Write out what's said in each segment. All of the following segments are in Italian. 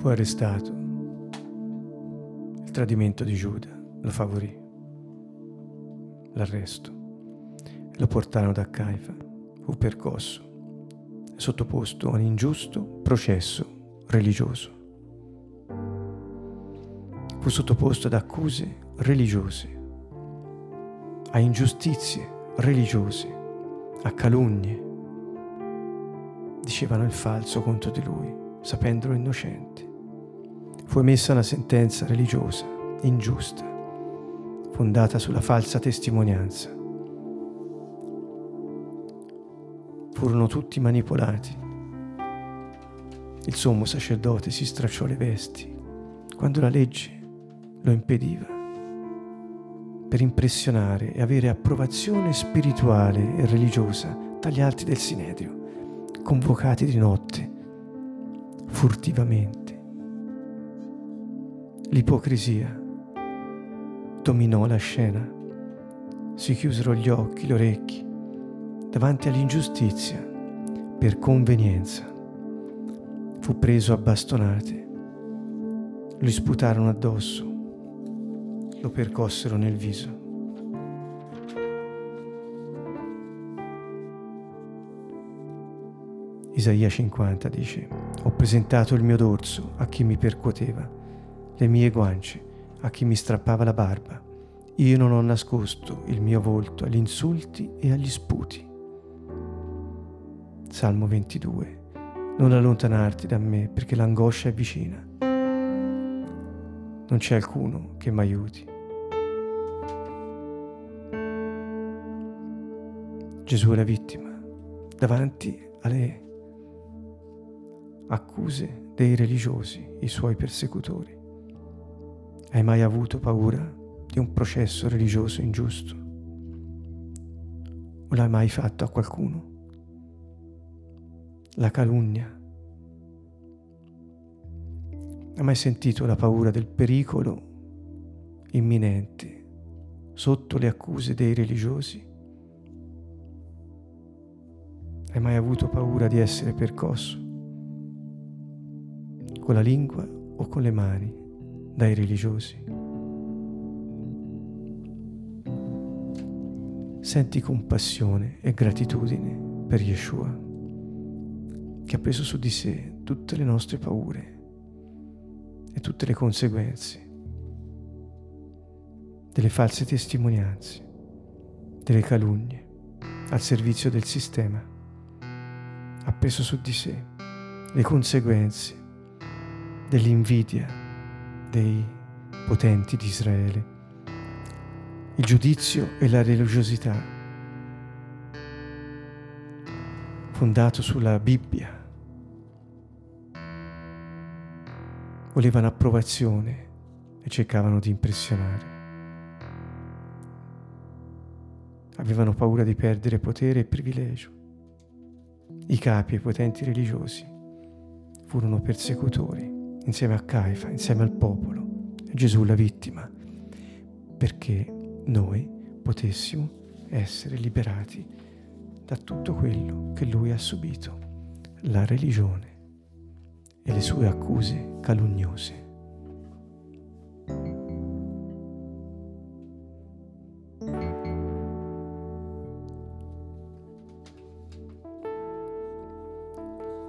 Fu arrestato. Il tradimento di Giuda lo favorì. L'arresto. Lo portarono da Caifa. Fu percosso e sottoposto a un ingiusto processo religioso. Fu sottoposto ad accuse religiose, a ingiustizie religiose, a calunnie. Dicevano il falso contro di lui, sapendolo innocente. Fu emessa una sentenza religiosa, ingiusta, fondata sulla falsa testimonianza. Furono tutti manipolati. Il sommo sacerdote si stracciò le vesti quando la legge lo impediva per impressionare e avere approvazione spirituale e religiosa dagli altri del Sinedrio, convocati di notte, furtivamente. L'ipocrisia. Dominò la scena, si chiusero gli occhi, le orecchie, davanti all'ingiustizia, per convenienza. Fu preso a bastonate, gli sputarono addosso, lo percossero nel viso. Isaia 50 dice, ho presentato il mio dorso a chi mi percuoteva, le mie guance a chi mi strappava la barba. Io non ho nascosto il mio volto agli insulti e agli sputi. Salmo 22. Non allontanarti da me perché l'angoscia è vicina. Non c'è alcuno che mi aiuti. Gesù è la vittima davanti alle accuse dei religiosi, i suoi persecutori. Hai mai avuto paura di un processo religioso ingiusto? O l'hai mai fatto a qualcuno? La calunnia. Hai mai sentito la paura del pericolo imminente sotto le accuse dei religiosi? Hai mai avuto paura di essere percosso? Con la lingua o con le mani dai religiosi? Senti compassione e gratitudine per Yeshua, che ha preso su di sé tutte le nostre paure e tutte le conseguenze delle false testimonianze, delle calunnie al servizio del sistema ha preso su di sé le conseguenze dell'invidia dei potenti di Israele, il giudizio e la religiosità, fondato sulla Bibbia. Volevano approvazione e cercavano di impressionare. Avevano paura di perdere potere e privilegio i capi e i potenti religiosi furono persecutori insieme a Caifa, insieme al popolo, Gesù la vittima, perché noi potessimo essere liberati da tutto quello che lui ha subito, la religione e le sue accuse calunniose.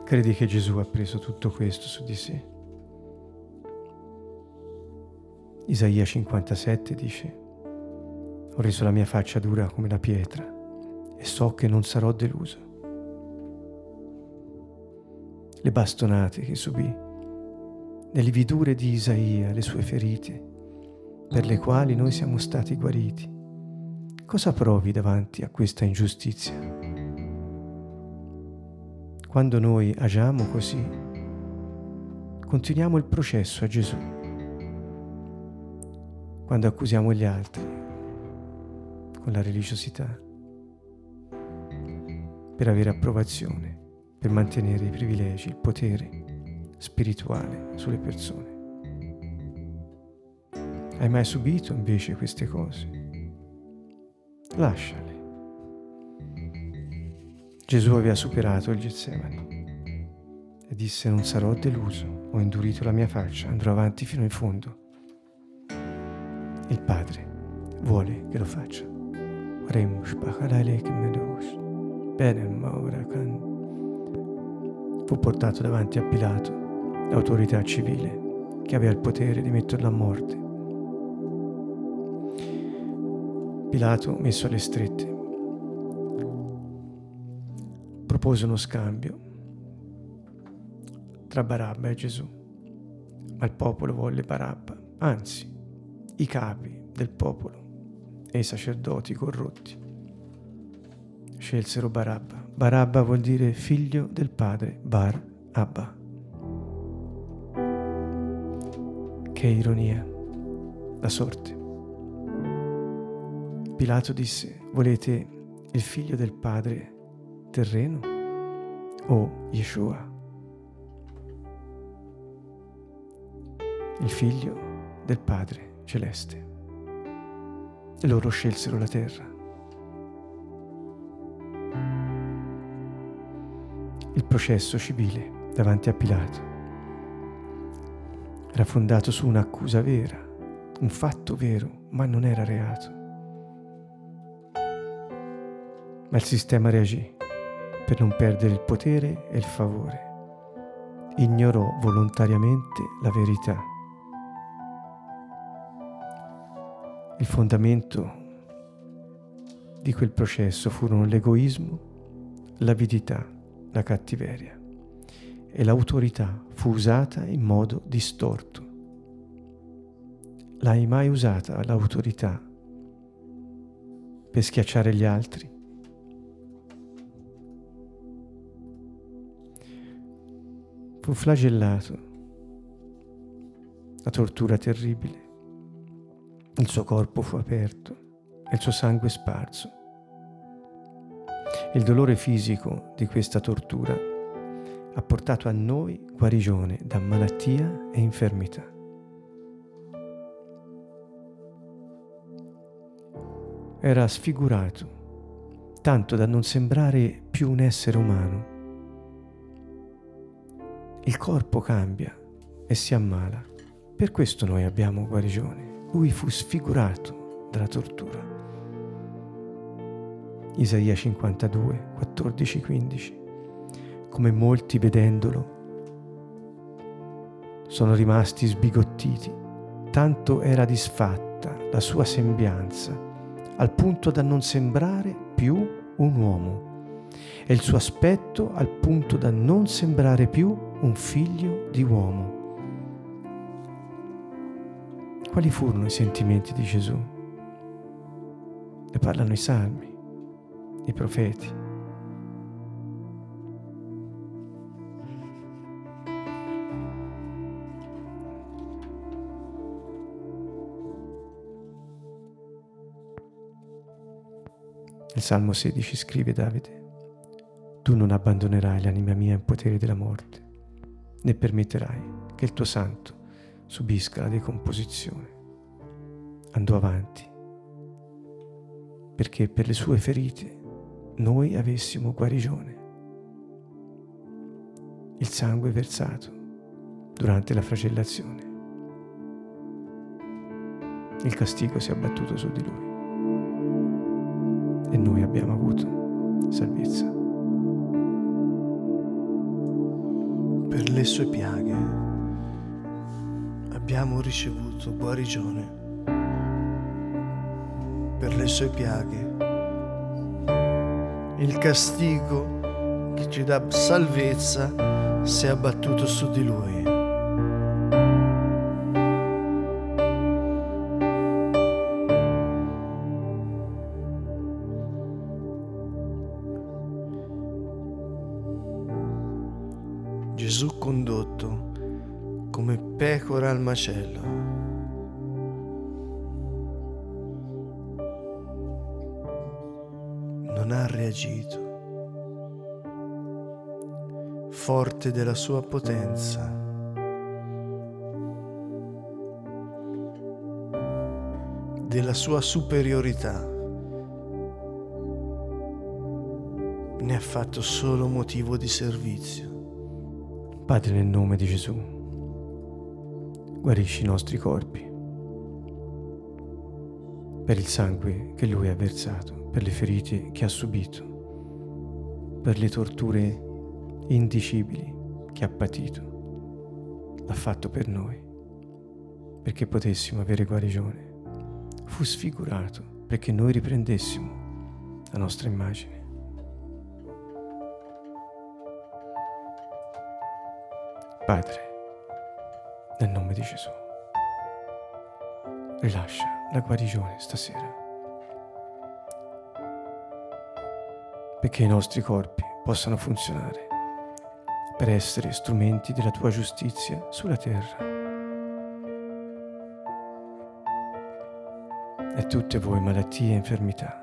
Credi che Gesù ha preso tutto questo su di sé? Isaia 57 dice, ho reso la mia faccia dura come la pietra e so che non sarò deluso. Le bastonate che subì, le lividure di Isaia, le sue ferite, per le quali noi siamo stati guariti. Cosa provi davanti a questa ingiustizia? Quando noi agiamo così, continuiamo il processo a Gesù. Quando accusiamo gli altri con la religiosità, per avere approvazione, per mantenere i privilegi, il potere spirituale sulle persone. Hai mai subito invece queste cose? Lasciale. Gesù aveva superato il Getsemani e disse non sarò deluso ho indurito la mia faccia, andrò avanti fino in fondo. Il Padre vuole che lo faccia. Fu portato davanti a Pilato, l'autorità civile, che aveva il potere di metterlo a morte. Pilato, messo alle strette, propose uno scambio tra Barabba e Gesù, ma il popolo volle Barabba, anzi i capi del popolo e i sacerdoti corrotti scelsero Barabba. Barabba vuol dire figlio del padre Bar Abba. Che ironia, la sorte. Pilato disse, volete il figlio del padre terreno o Yeshua? Il figlio del padre celeste. Loro scelsero la terra. Il processo civile davanti a Pilato era fondato su un'accusa vera, un fatto vero, ma non era reato. Ma il sistema reagì per non perdere il potere e il favore. Ignorò volontariamente la verità. Il fondamento di quel processo furono l'egoismo, l'avidità, la cattiveria e l'autorità fu usata in modo distorto. L'hai mai usata l'autorità per schiacciare gli altri? Fu flagellato, la tortura terribile, il suo corpo fu aperto e il suo sangue sparso. Il dolore fisico di questa tortura ha portato a noi guarigione da malattia e infermità. Era sfigurato, tanto da non sembrare più un essere umano. Il corpo cambia e si ammala. Per questo noi abbiamo guarigione. Lui fu sfigurato dalla tortura. Isaia 52, 14, 15. Come molti vedendolo sono rimasti sbigottiti, tanto era disfatta la sua sembianza, al punto da non sembrare più un uomo, e il suo aspetto al punto da non sembrare più un figlio di uomo. Quali furono i sentimenti di Gesù? Ne parlano i salmi i profeti. Nel Salmo 16 scrive Davide, Tu non abbandonerai l'anima mia in potere della morte, né permetterai che il tuo santo subisca la decomposizione. Andò avanti, perché per le sue ferite noi avessimo guarigione. Il sangue versato durante la flagellazione. Il castigo si è abbattuto su di lui e noi abbiamo avuto salvezza. Per le sue piaghe abbiamo ricevuto guarigione. Per le sue piaghe il castigo che ci dà salvezza si è abbattuto su di lui. Macello. non ha reagito, forte della sua potenza. della sua superiorità. Ne ha fatto solo motivo di servizio. Padre, nel nome di Gesù, guarisci i nostri corpi, per il sangue che Lui ha versato, per le ferite che ha subito, per le torture indicibili che ha patito. L'ha fatto per noi, perché potessimo avere guarigione. Fu sfigurato perché noi riprendessimo la nostra immagine. Padre, nome di Gesù, rilascia la guarigione stasera. Perché i nostri corpi possano funzionare per essere strumenti della tua giustizia sulla terra. E tutte voi malattie e infermità,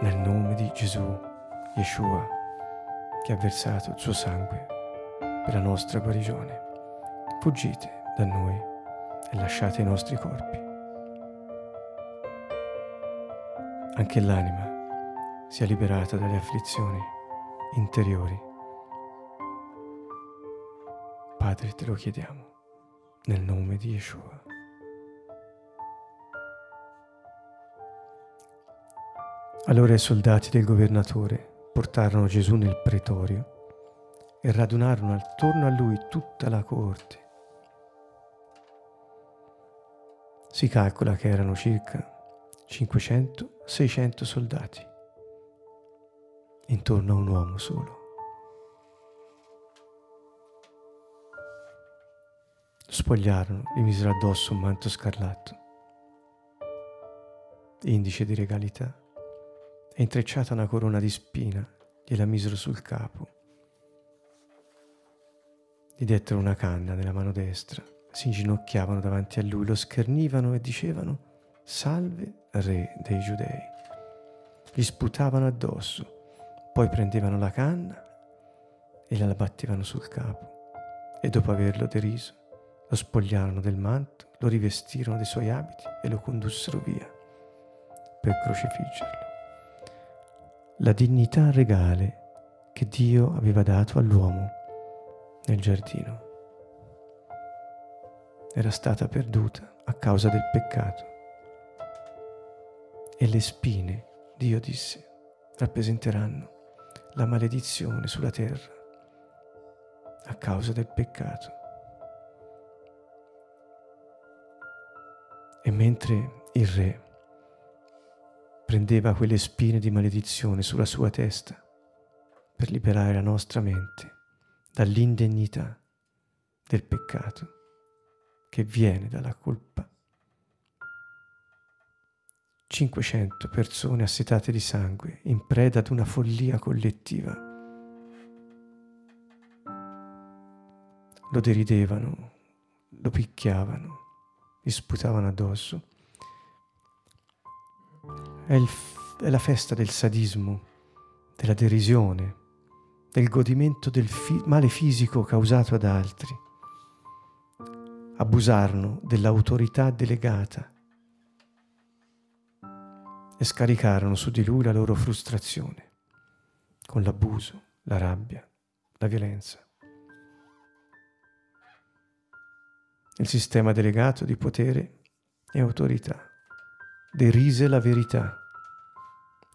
nel nome di Gesù, Yeshua, che ha versato il suo sangue per la nostra guarigione, fuggite da noi e lasciate i nostri corpi. Anche l'anima sia liberata dalle afflizioni interiori Padre, te lo chiediamo, nel nome di Yeshua. Allora i soldati del governatore portarono Gesù nel pretorio e radunarono attorno a lui tutta la corte. Si calcola che erano circa 500-600 soldati intorno a un uomo solo. spogliarono, gli misero addosso un manto scarlatto, indice di regalità, e intrecciata una corona di spina gliela misero sul capo. Gli dettero una canna nella mano destra, si inginocchiavano davanti a lui, lo schernivano e dicevano Salve, re dei giudei. Gli sputavano addosso, poi prendevano la canna e la battevano sul capo e dopo averlo deriso lo spogliarono del manto, lo rivestirono dei suoi abiti e lo condussero via per crocifiggerlo. La dignità regale che Dio aveva dato all'uomo nel giardino era stata perduta a causa del peccato. E le spine, Dio disse, rappresenteranno la maledizione sulla terra a causa del peccato. E mentre il re prendeva quelle spine di maledizione sulla sua testa per liberare la nostra mente dall'indegnità del peccato che viene dalla colpa. 500 persone assetate di sangue in preda ad una follia collettiva. Lo deridevano, lo picchiavano, gli sputavano addosso. È, il, è la festa del sadismo, della derisione, del godimento del fi- male fisico causato ad altri. Abusarono dell'autorità delegata e scaricarono su di lui la loro frustrazione con l'abuso, la rabbia, la violenza. il sistema delegato di potere e autorità, derise la verità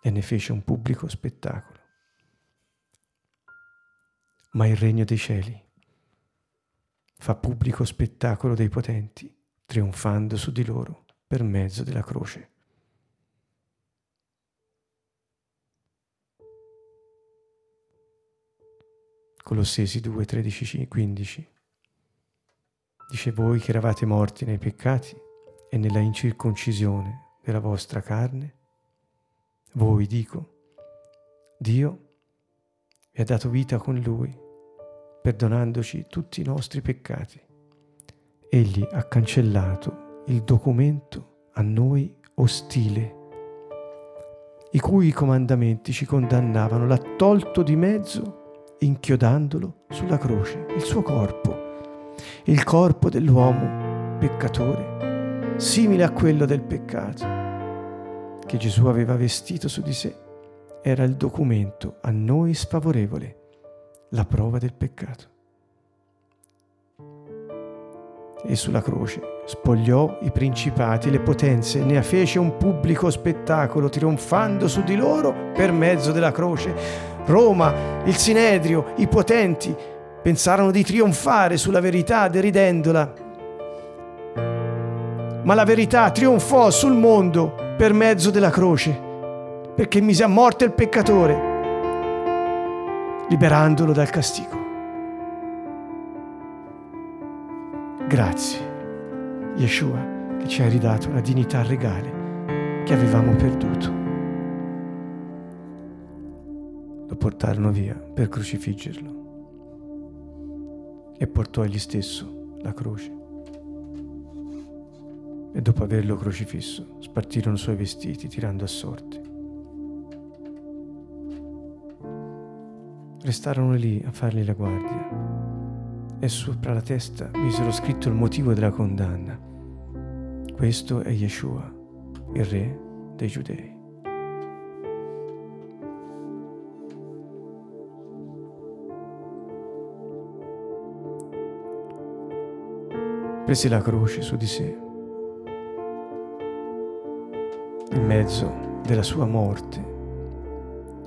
e ne fece un pubblico spettacolo. Ma il regno dei cieli fa pubblico spettacolo dei potenti, trionfando su di loro per mezzo della croce. Colossesi 2, 13, 15 Dice voi che eravate morti nei peccati e nella incirconcisione della vostra carne. Voi, dico, Dio vi ha dato vita con Lui, perdonandoci tutti i nostri peccati. Egli ha cancellato il documento a noi ostile, i cui comandamenti ci condannavano, l'ha tolto di mezzo inchiodandolo sulla croce, il suo corpo il corpo dell'uomo peccatore, simile a quello del peccato, che Gesù aveva vestito su di sé, era il documento a noi sfavorevole, la prova del peccato. e sulla croce spogliò i principati le potenze, ne fece un pubblico spettacolo, trionfando su di loro per mezzo della croce. Roma, il Sinedrio, i potenti pensarono di trionfare sulla verità deridendola. Ma la verità trionfò sul mondo per mezzo della croce, perché mise a morte il peccatore, liberandolo dal castigo. Grazie. Yeshua, che ci hai ridato la dignità regale che avevamo perduto. Lo portarono via per crocifiggerlo e portò egli stesso la croce. E dopo averlo crocifisso, spartirono i suoi vestiti tirando a sorte. Restarono lì a fargli la guardia e sopra la testa misero scritto il motivo della condanna questo è Yeshua, il re dei giudei. Prese la croce su di sé. In mezzo della sua morte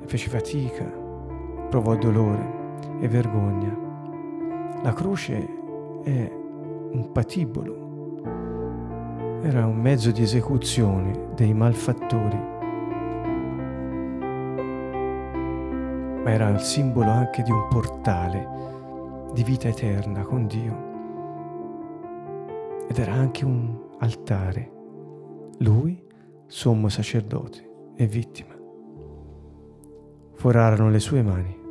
fece fatica, provò dolore e vergogna. La croce è un patibolo era un mezzo di esecuzione dei malfattori, ma era il simbolo anche di un portale di vita eterna con Dio. Ed era anche un altare, lui sommo sacerdote e vittima. Forarono le sue mani,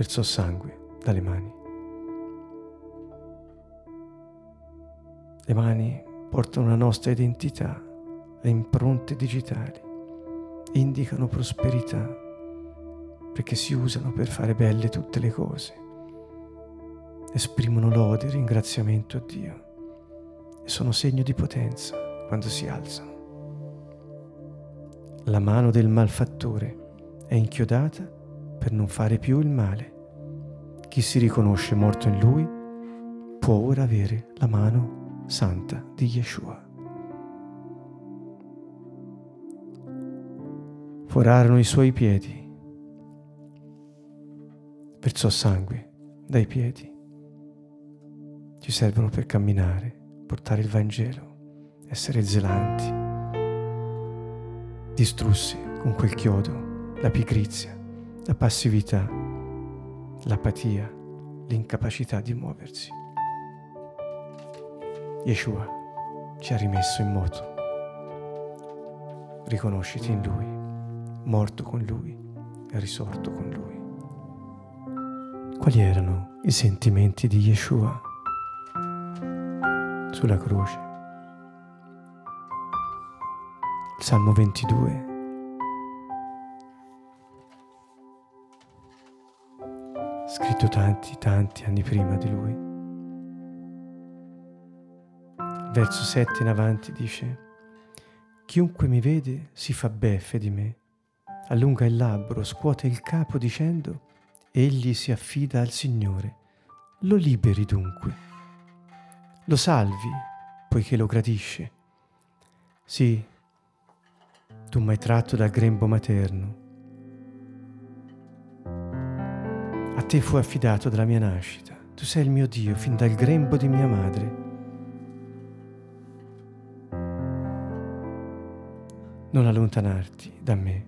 versò sangue dalle mani Le mani portano la nostra identità, le impronte digitali, indicano prosperità, perché si usano per fare belle tutte le cose. Esprimono lode e ringraziamento a Dio e sono segno di potenza quando si alzano. La mano del malfattore è inchiodata per non fare più il male. Chi si riconosce morto in lui può ora avere la mano santa di Yeshua. Forarono i suoi piedi, versò sangue dai piedi. Ci servono per camminare, portare il Vangelo, essere zelanti. Distrusse con quel chiodo la pigrizia, la passività, l'apatia, l'incapacità di muoversi. Yeshua ci ha rimesso in moto. Riconosciti in Lui, morto con Lui e risorto con Lui. Quali erano i sentimenti di Yeshua sulla croce? Salmo 22 scritto tanti, tanti anni prima di lui verso 7 in avanti dice, Chiunque mi vede si fa beffe di me, allunga il labbro, scuote il capo dicendo, Egli si affida al Signore, lo liberi dunque, lo salvi poiché lo gradisce. Sì, tu mi hai tratto dal grembo materno. A te fu affidato dalla mia nascita. Tu sei il mio Dio fin dal grembo di mia madre. non allontanarti da me,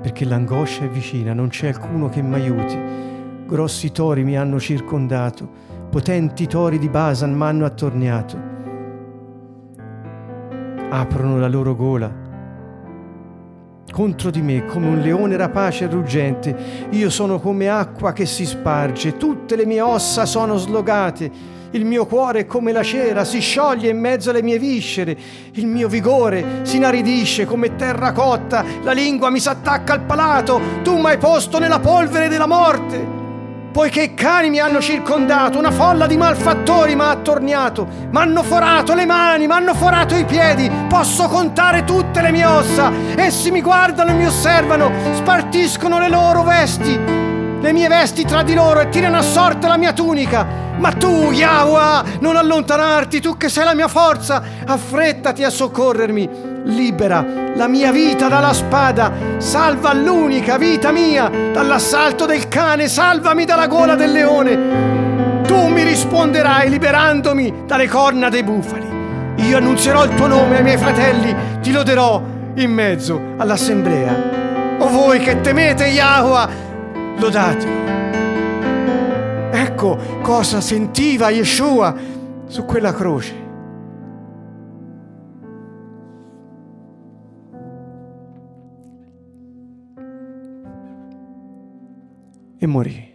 perché l'angoscia è vicina, non c'è alcuno che mi aiuti. Grossi tori mi hanno circondato, potenti tori di Basan mi hanno attorniato. Aprono la loro gola contro di me come un leone rapace e ruggente. Io sono come acqua che si sparge, tutte le mie ossa sono slogate il mio cuore è come la cera, si scioglie in mezzo alle mie viscere, il mio vigore si inaridisce come terra cotta, la lingua mi s'attacca al palato, tu mi hai posto nella polvere della morte. Poiché cani mi hanno circondato, una folla di malfattori mi ha attorniato, mi hanno forato le mani, mi hanno forato i piedi, posso contare tutte le mie ossa, essi mi guardano e mi osservano, spartiscono le loro vesti, le mie vesti tra di loro e tirano a sorte la mia tunica Ma tu, Yahweh, non allontanarti, tu che sei la mia forza, affrettati a soccorrermi. Libera la mia vita dalla spada, salva l'unica vita mia dall'assalto del cane, salvami dalla gola del leone. Tu mi risponderai liberandomi dalle corna dei bufali. Io annunzierò il tuo nome ai miei fratelli, ti loderò in mezzo all'assemblea. O voi che temete Yahweh, lodatelo. Ecco cosa sentiva Yeshua su quella croce. E morì.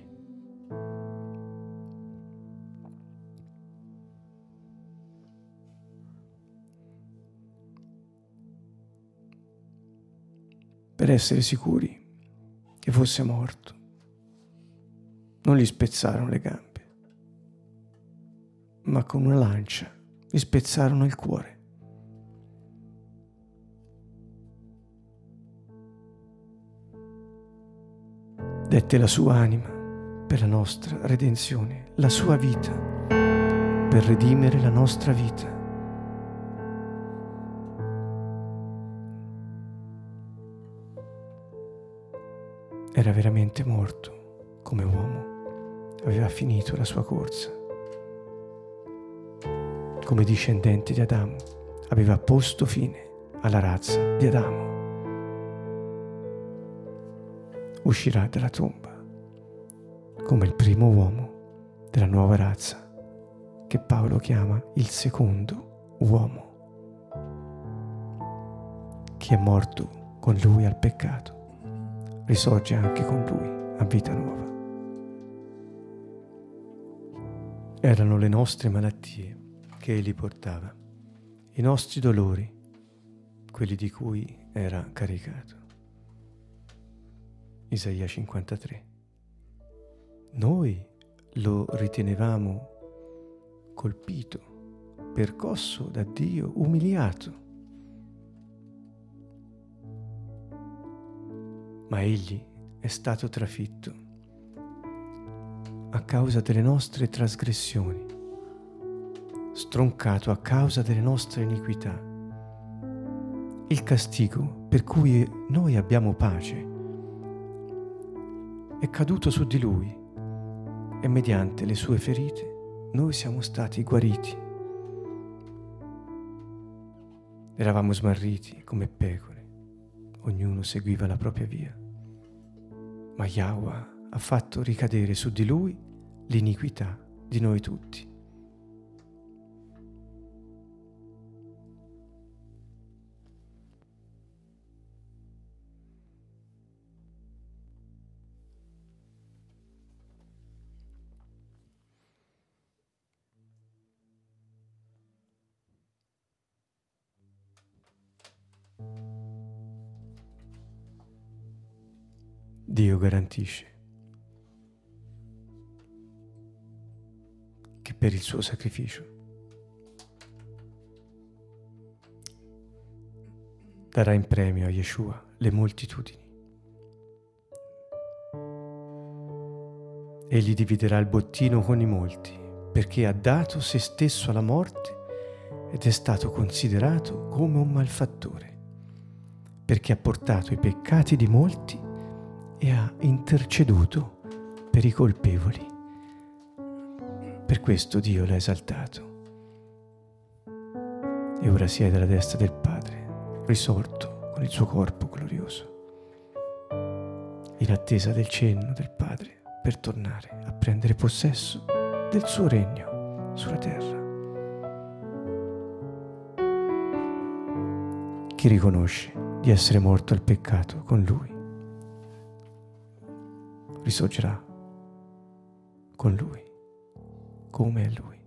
per essere sicuri che fosse morto. Non gli spezzarono le gambe, ma con una lancia gli spezzarono il cuore. Dette la sua anima per la nostra redenzione, la sua vita per redimere la nostra vita. Era veramente morto come uomo, aveva finito la sua corsa. Come discendente di Adamo, aveva posto fine alla razza di Adamo. Uscirà dalla tomba come il primo uomo della nuova razza che Paolo chiama il secondo uomo, che è morto con lui al peccato risorge anche con lui a vita nuova. Erano le nostre malattie che egli portava, i nostri dolori, quelli di cui era caricato. Isaia 53. Noi lo ritenevamo colpito, percosso da Dio, umiliato ma egli è stato trafitto a causa delle nostre trasgressioni, stroncato a causa delle nostre iniquità. Il castigo per cui noi abbiamo pace è caduto su di lui e mediante le sue ferite noi siamo stati guariti. Eravamo smarriti come pecore, ognuno seguiva la propria via ma Yahweh ha fatto ricadere su di lui l'iniquità di noi tutti. Dio garantisce per il suo sacrificio darà in premio a Yeshua le moltitudini. Egli dividerà il bottino con i molti perché ha dato se stesso alla morte ed è stato considerato come un malfattore, perché ha portato i peccati di molti e ha interceduto per i colpevoli. Per questo Dio l'ha esaltato. E ora siede alla destra del Padre, risorto con il suo corpo glorioso, in attesa del cenno del Padre per tornare a prendere possesso del suo regno sulla terra. Chi riconosce di essere morto al peccato con Lui risorgerà con Lui, come Lui.